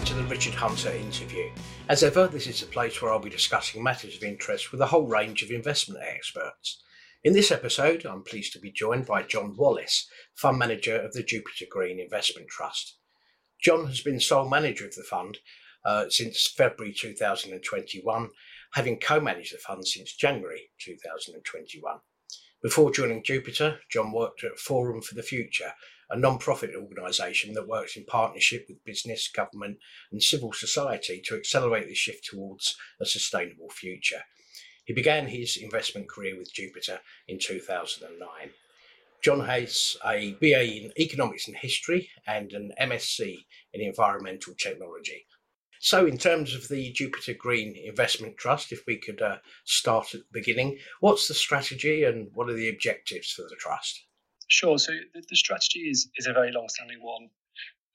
welcome to the Richard Hunter interview. As ever, this is a place where I'll be discussing matters of interest with a whole range of investment experts. In this episode, I'm pleased to be joined by Jon Wallace, Fund Manager of the Jupiter Green Investment Trust. John has been sole manager of the fund uh, since February 2021, having co managed the fund since January 2021. Before joining Jupiter, Jon worked at Forum for the Future, a non-profit organisation that works in partnership with business, government and civil society to accelerate the shift towards a sustainable future. He began his investment career with Jupiter in 2009. Jon has a BA in Economics and History and an MSc in Environmental Technology. So, in terms of the Jupiter Green Investment Trust, if we could uh, start at the beginning, what's the strategy and what are the objectives for the trust? Sure. So the, the strategy is is a very long-standing one.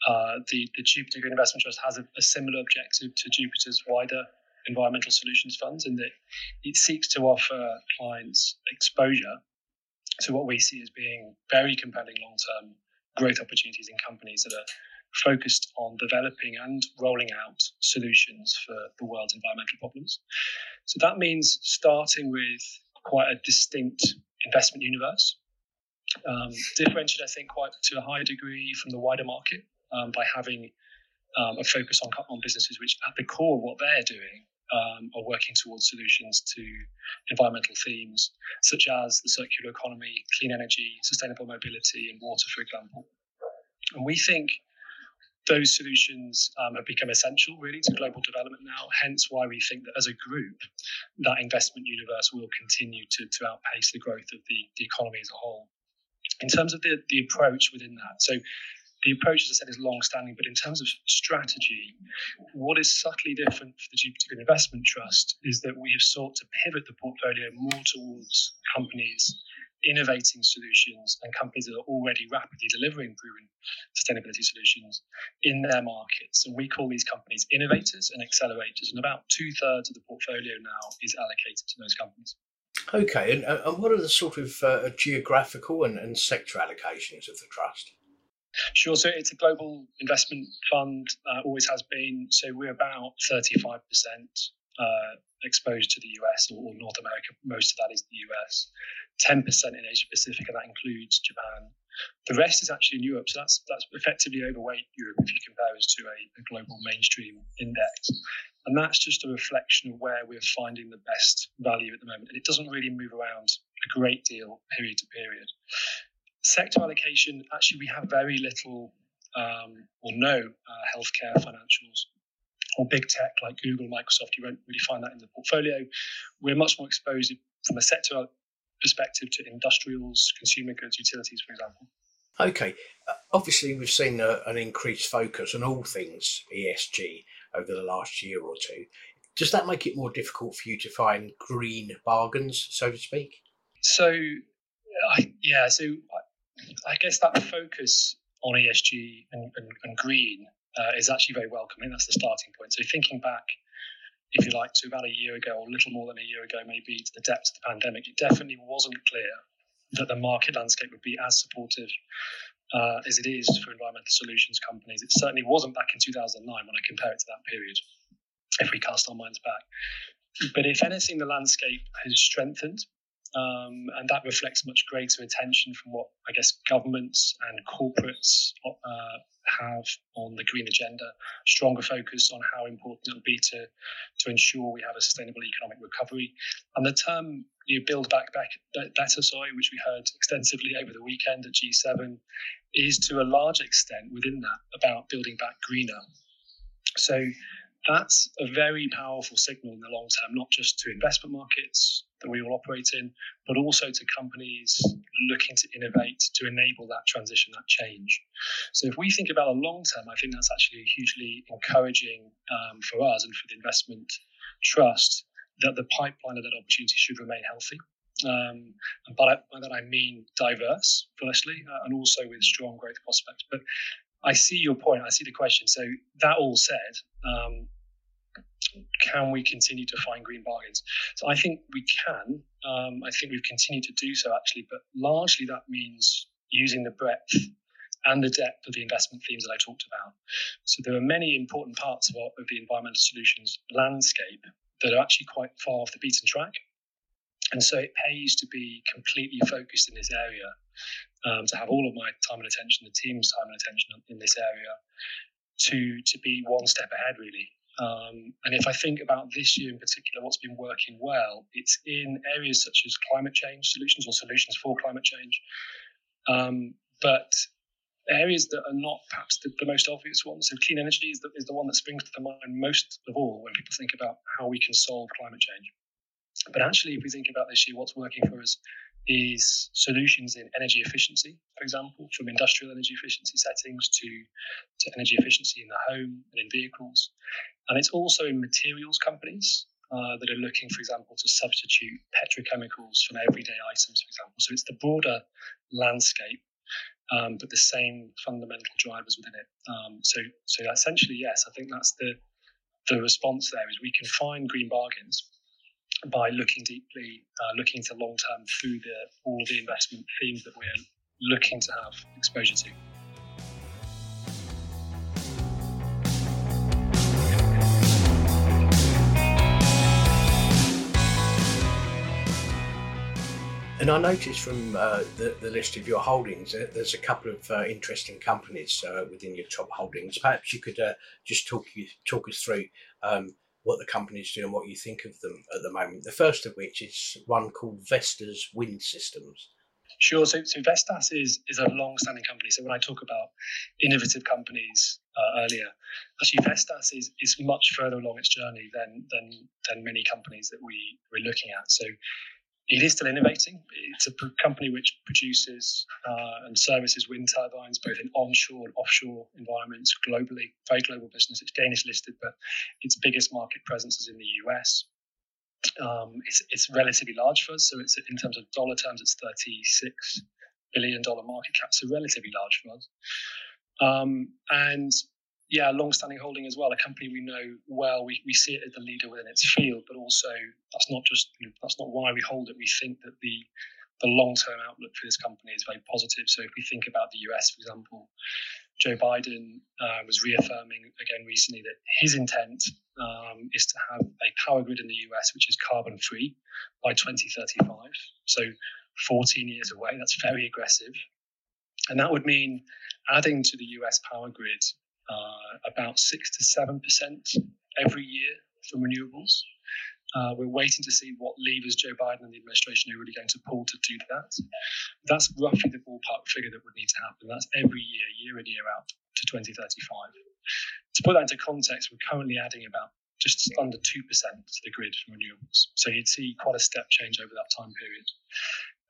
Uh, the the Jupiter Green Investment Trust has a, a, similar objective to Jupiter's wider environmental solutions funds in that it seeks to offer clients exposure to what we see as being very compelling long-term growth opportunities in companies that are focused on developing and rolling out solutions for the world's environmental problems. So that means starting with quite a distinct investment universe um, differentiate, I think, quite to a high degree from the wider market um, by having um, a focus on, on businesses which, at the core of what they're doing, um, are working towards solutions to environmental themes such as the circular economy, clean energy, sustainable mobility, and water, for example. And we think those solutions um, have become essential really to global development now. Hence why we think that as a group that investment universe will continue to, to outpace the growth of the, the economy as a whole. In terms of the, the approach within that, so the approach, as I said, is long standing, but in terms of strategy, what is subtly different for the Jupiter Investment Trust is that we have sought to pivot the portfolio more towards companies innovating solutions and companies that are already rapidly delivering proven sustainability solutions in their markets. And we call these companies innovators and accelerators, and about two thirds of the portfolio now is allocated to those companies. Okay, and, uh, and what are the sort of uh, geographical and, and sector allocations of the trust? Sure. So it's a global investment fund, uh, always has been. So we're about 35% uh, exposed to the US or, North America. Most of that is the US. 10% in Asia Pacific, and that includes Japan. The rest is actually in Europe. So that's that's effectively overweight Europe if you compare us to a, a global mainstream index. And that's just a reflection of where we're finding the best value at the moment. And it doesn't really move around a great deal period to period. Sector allocation, actually, we have very little um, or no uh, healthcare financials or big tech like Google, Microsoft. You won't really find that in the portfolio. We're much more exposed from a sector perspective to industrials, consumer goods, utilities, for example. Okay, uh, obviously we've seen a, an increased focus on all things ESG over the last year or two. Does that make it more difficult for you to find green bargains, so to speak? So, I, yeah, so I, I guess that focus on ESG and, and, and green uh, is actually very welcoming. That's the starting point. So, thinking back, if you like, to about a year ago or a little more than a year ago, maybe to the depths of the pandemic, it definitely wasn't clear that the market landscape would be as supportive uh, as it is for environmental solutions companies. It certainly wasn't back in 2009 when I compare it to that period, if we cast our minds back. But if anything, the landscape has strengthened. Um, and that reflects much greater attention from what I guess governments and corporates uh, have on the green agenda, stronger focus on how important it'll be to to ensure we have a sustainable economic recovery. And the term you know, build back better, sorry, which we heard extensively over the weekend at G7, is to a large extent within that about building back greener. So that's a very powerful signal in the long term, not just to investment markets that we all operate in, but also to companies looking to innovate to enable that transition, that change. So, if we think about the long term, I think that's actually hugely encouraging um, for us and for the investment trust that the pipeline of that opportunity should remain healthy. Um, and by, by, that I mean diverse, firstly, uh, and also with strong growth prospects. But I see your point. I see the question. So that all said, um, can we continue to find green bargains? So I think we can. Um, I think we've continued to do so actually, but largely that means using the breadth and the depth of the investment themes that I talked about. So there are many important parts of, our, of the environmental solutions landscape that are actually quite far off the beaten track. And so it pays to be completely focused in this area, um, to have all of my time and attention, the team's time and attention in this area, to to be one step ahead really. Um, and if I think about this year in particular, what's been working well, it's in areas such as climate change solutions or solutions for climate change. Um, but areas that are not perhaps the, the, most obvious ones. So clean energy is the, is the one that springs to the mind most of all when people think about how we can solve climate change. But actually, if we think about this year, what's working for us is solutions in energy efficiency, for example, from industrial energy efficiency settings to, to energy efficiency in the home and in vehicles. And it's also in materials companies uh, that are looking, for example, to substitute petrochemicals from everyday items, for example. So it's the broader landscape, um, but the same fundamental drivers within it. Um, so, so essentially, yes, I think that's the the response there is we can find green bargains by looking deeply, uh, looking to long term through the, all the investment themes that we're looking to have exposure to. And I noticed from uh, the, the, list of your holdings, uh, there's a couple of uh, interesting companies uh, within your top holdings. Perhaps you could uh, just talk you, talk us through um, what the companies do and what you think of them at the moment. The first of which is one called Vestas Wind Systems. Sure. So, so Vestas is is a long-standing company. So when I talk about innovative companies uh, earlier, actually Vestas is is much further along its journey than than than many companies that we we're looking at. So it is still innovating. It's a company which produces uh, and services wind turbines both in onshore and offshore environments globally. Very global business. It's Danish listed, but its biggest market presence is in the US. Um, it's, it's relatively large for us, so it's in terms of dollar terms, it's 36 billion dollar market cap, so relatively large for us. Um, and yeah, long-standing holding as well. A company we know well. We, we see it as the leader within its field, but also that's not just you know, that's not why we hold it. We think that the the long-term outlook for this company is very positive. So if we think about the US, for example, Joe Biden uh, was reaffirming again recently that his intent um, is to have a power grid in the US which is carbon-free by 2035. So 14 years away. That's very aggressive. And that would mean adding to the US power grid uh, about six to seven percent every year from renewables. Uh, we're waiting to see what levers Joe Biden and the administration are really going to pull to do that. That's roughly the ballpark figure that would need to happen. That's every year, year in, year out to 2035. To put that into context, we're currently adding about just under 2% to the grid from renewables. So you'd see quite a step change over that time period.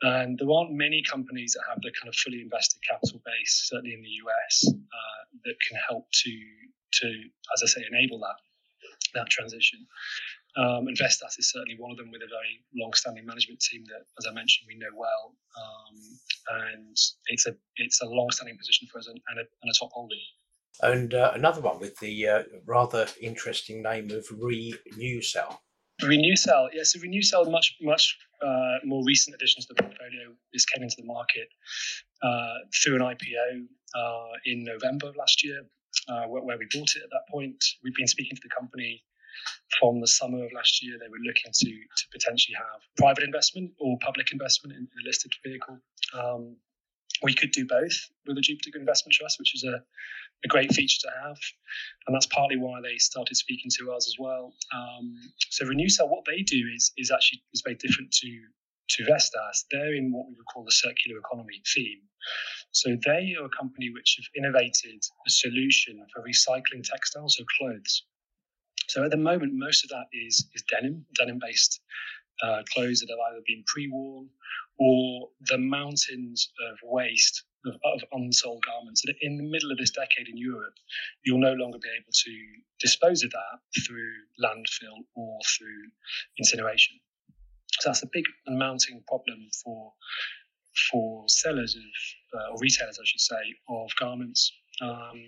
And there aren't many companies that have the kind of fully invested capital base, certainly in the US, uh, that can help to, to, as I say, enable that that transition. Um, and Vestas is certainly one of them with a very long-standing management team that, as I mentioned, we know well, um, and it's a it's a long-standing position for us and, and, a, and a, top holding. And uh, another one with the uh, rather interesting name of Renewcell. Renewcell, yes, yeah, so Renewcell, much much uh, more recent addition to the portfolio. This came into the market uh, through an IPO uh, in November of last year, uh, where, where, we bought it at that point. We've been speaking to the company from the summer of last year. They were looking to to potentially have private investment or public investment in, in a listed vehicle. Um, we could do both with the Jupiter Investment Trust, which is a a great feature to have, and that's partly why they started speaking to us as well. Um, so Renewcell, what they do is is actually is very different to to Vestas. They're in what we would call the circular economy theme. So they are a company which have innovated a solution for recycling textiles, so clothes. So at the moment, most of that is is denim, denim based uh, clothes that have either been pre-worn or the mountains of waste of, of, unsold garments. And in the middle of this decade in Europe, you'll no longer be able to dispose of that through landfill or through incineration. So that's a big and mounting problem for for sellers of uh, or retailers, I should say, of garments. Um,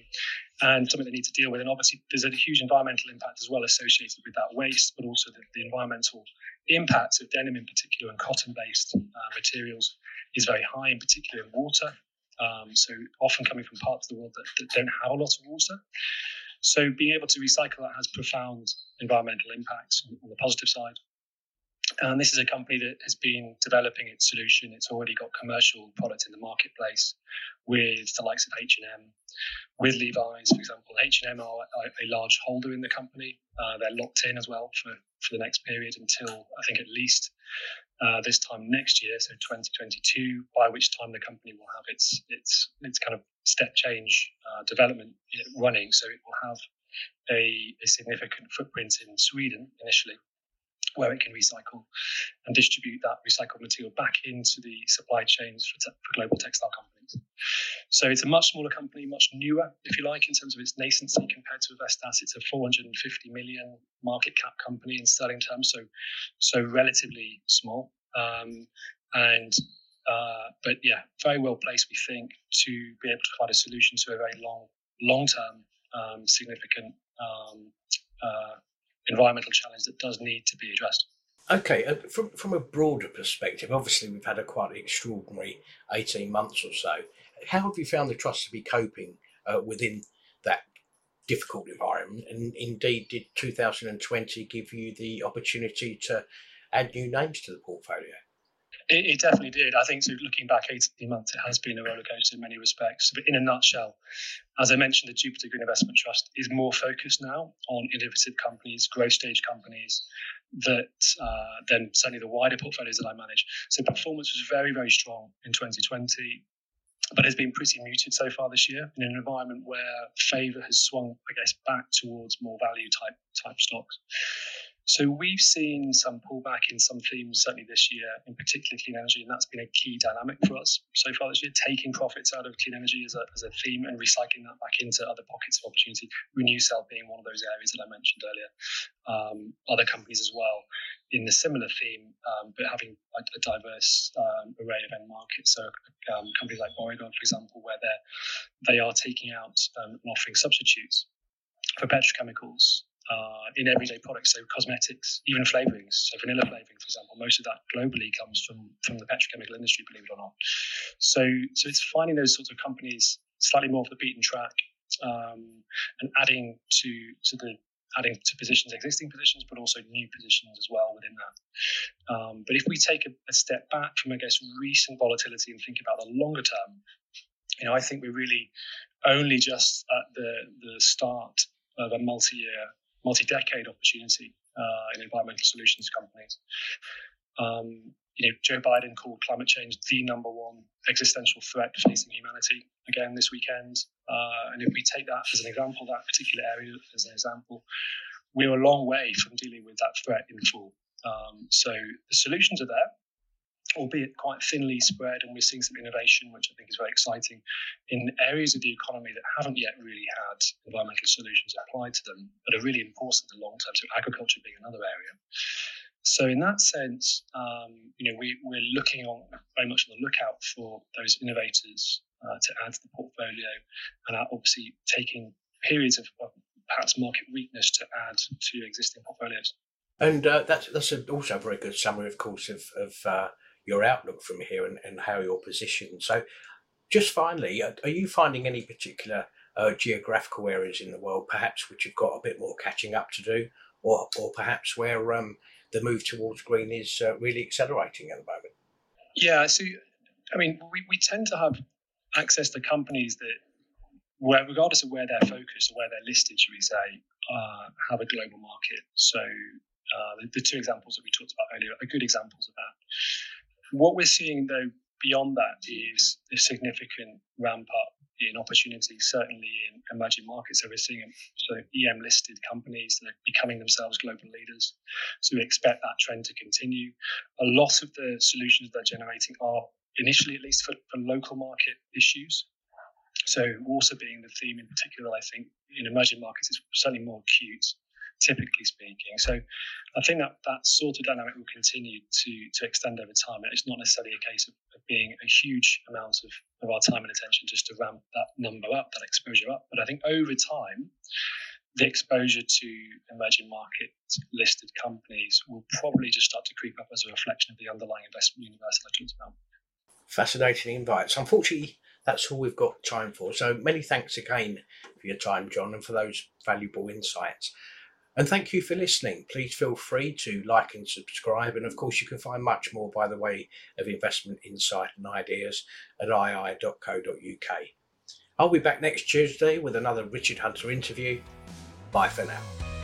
and something they need to deal with. And obviously, there's a huge environmental impact as well associated with that waste, but also the, the environmental impacts of denim in particular and cotton based uh, materials is very high, in particular in water. Um, so often coming from parts of the world that, that don't have a lot of water. So being able to recycle that has profound environmental impacts on, on the positive side. And this is a company that has been developing its solution. It's already got commercial product in the marketplace with the likes of H&M, with Levi's, for example. H&M are a large holder in the company. Uh, they're locked in as well for, for the next period until I think at least uh, this time next year, so 2022, by which time the company will have its its its kind of step change uh, development running. So it will have a, a significant footprint in Sweden initially, where it can recycle and distribute that recycled material back into the supply chains for, te- for, global textile companies. So it's a much smaller company, much newer, if you like, in terms of its nascency compared to Vestas. It's a 450 million market cap company in sterling terms, so so relatively small. Um, and uh, but yeah, very well placed, we think, to be able to provide a solution to a very long, long term, um, significant um, uh, environmental challenge that does need to be addressed. Okay, uh, from from a broader perspective, obviously we've had a quite extraordinary eighteen months or so. How have you found the trust to be coping uh, within that difficult environment? And indeed, did 2020 give you the opportunity to add new names to the portfolio? It, it, definitely did. I think so. Looking back 18 months, it has been a rollercoaster in many respects. But in a nutshell, as I mentioned, the Jupiter Green Investment Trust is more focused now on innovative companies, growth stage companies, that uh, than certainly the wider portfolios that I manage. So performance was very, very strong in 2020 but has been pretty muted so far this year in an environment where favour has swung, I guess, back towards more value type type stocks. So we've seen some pullback in some themes certainly this year, in particular clean energy, and that's been a key dynamic for us so far this year. Taking profits out of clean energy as a, as a theme and recycling that back into other pockets of opportunity. Renewcell being one of those areas that I mentioned earlier. Um, other companies as well in the similar theme, um, but having a, a diverse um, array of end markets. So um, companies like Borregaard, for example, where they they are taking out um, and offering substitutes for petrochemicals uh, in everyday products, so cosmetics, even flavorings. So vanilla flavoring, for example, most of that globally comes from from the petrochemical industry, believe it or not. So so it's finding those sorts of companies slightly more off the beaten track um, and adding to to the adding to positions, existing positions, but also new positions as well within that. Um, but if we take a, a, step back from, I guess, recent volatility and think about the longer term, you know, I think we're really only just at the the start of a multi-year multi-decade opportunity uh, in environmental solutions companies. Um, you know, Joe Biden called climate change the number one existential threat facing humanity again this weekend. Uh, and if we take that as an example, that particular area as an example, we're a long way from dealing with that threat in full. Um, so the solutions are there albeit quite thinly spread, and we're seeing some innovation, which I think is very exciting, in areas of the economy that haven't yet really had environmental solutions applied to them, but are really important in the long term. So agriculture being another area. So in that sense, um, you know, we, we're looking on very much on the lookout for those innovators uh, to add to the portfolio, and are obviously taking periods of, of perhaps market weakness to add to existing portfolios. And uh, that's that's a, also a very good summary, of course, of, of uh, your outlook from here and, and how you're positioned. So, just finally, are you finding any particular uh, geographical areas in the world, perhaps which have got a bit more catching up to do, or or perhaps where um, the move towards green is uh, really accelerating at the moment? Yeah, so I mean, we, we tend to have access to companies that, where regardless of where they're focused or where they're listed, should we say, uh, have a global market. So uh, the, the, two examples that we talked about earlier are good examples of that. What we're seeing, though, beyond that is a significant ramp up in opportunities, certainly in emerging markets. So we're seeing so EM listed companies that are becoming themselves global leaders. So we expect that trend to continue. A lot of the solutions they're generating are initially, at least, for, for local market issues. So water being the theme in particular, I think in emerging markets is certainly more acute typically speaking. So I think that that sort of dynamic will continue to to extend over time. It's not necessarily a case of, of being a huge amount of, of our time and attention just to ramp that number up, that exposure up. But I think over time, the exposure to emerging market listed companies will probably just start to creep up as a reflection of the underlying investment universe that I talked about. Fascinating invites. Unfortunately, that's all we've got time for. So many thanks again for your time, Jon, and for those valuable insights. And thank you for listening. Please feel free to like and subscribe. And of course, you can find much more by the way of investment insight and ideas at ii.co.uk. I'll be back next Tuesday with another Richard Hunter interview. Bye for now.